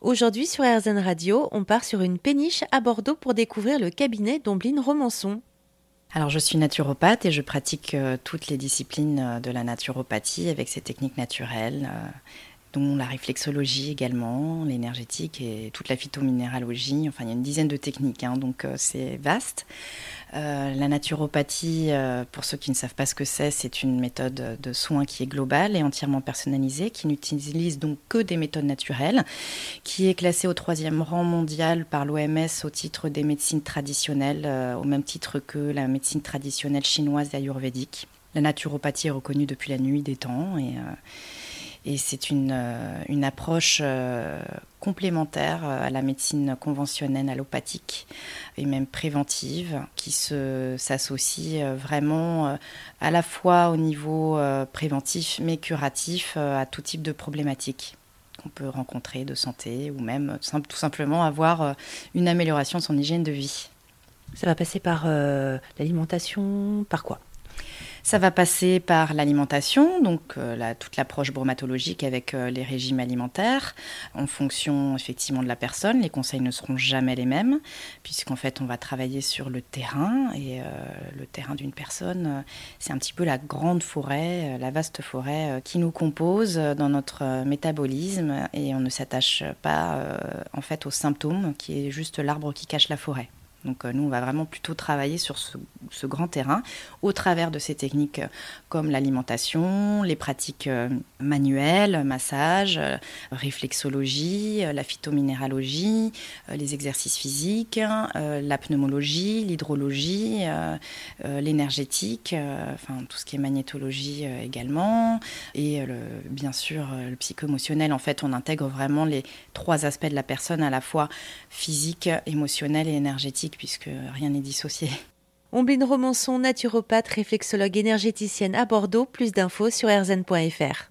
Aujourd'hui sur RZN Radio, on part sur une péniche à Bordeaux pour découvrir le cabinet d'Ombline Romançon. Alors je suis naturopathe et je pratique euh, toutes les disciplines euh, de la naturopathie avec ses techniques naturelles, euh, dont la réflexologie également, l'énergétique et toute la phytominéralogie. Enfin, il y a une dizaine de techniques, hein, donc c'est vaste. Euh, la naturopathie, euh, pour ceux qui ne savent pas ce que c'est, c'est une méthode de soins qui est globale et entièrement personnalisée, qui n'utilise donc que des méthodes naturelles, qui est classée au troisième rang mondial par l'OMS au titre des médecines traditionnelles, euh, au même titre que la médecine traditionnelle chinoise et ayurvédique. La naturopathie est reconnue depuis la nuit des temps et et c'est une, euh, approche euh, complémentaire euh, à la médecine conventionnelle allopathique et même préventive qui s'associe vraiment à la fois au niveau préventif mais curatif à tout type de problématiques qu'on peut rencontrer de santé ou même tout simplement avoir une amélioration de son hygiène de vie. Ça va passer par l'alimentation, par quoi? Ça va passer par l'alimentation, donc euh, toute l'approche bromatologique avec euh, les régimes alimentaires, en fonction effectivement de la personne. Les conseils ne seront jamais les mêmes, puisqu'en fait on va travailler sur le terrain, et euh, le terrain d'une personne, c'est un petit peu la grande forêt, la vaste forêt qui nous compose dans notre métabolisme, et on ne s'attache pas en fait aux symptômes, qui est juste l'arbre qui cache la forêt. Donc nous, on va vraiment plutôt travailler sur ce grand terrain au travers de ces techniques euh, comme l'alimentation, les pratiques euh, manuelles, massage, euh, réflexologie, la phytominéralogie, les exercices physiques, la pneumologie, l'hydrologie, l'énergétique, enfin tout ce qui est magnétologie également, et bien sûr le psycho-émotionnel. En fait, on intègre vraiment les trois aspects de la personne à la fois physique, émotionnel et énergétique, puisque rien n'est dissocié. Ombline Romançon, naturopathe, réflexologue énergéticienne à Bordeaux. Plus d'infos sur rzn.fr.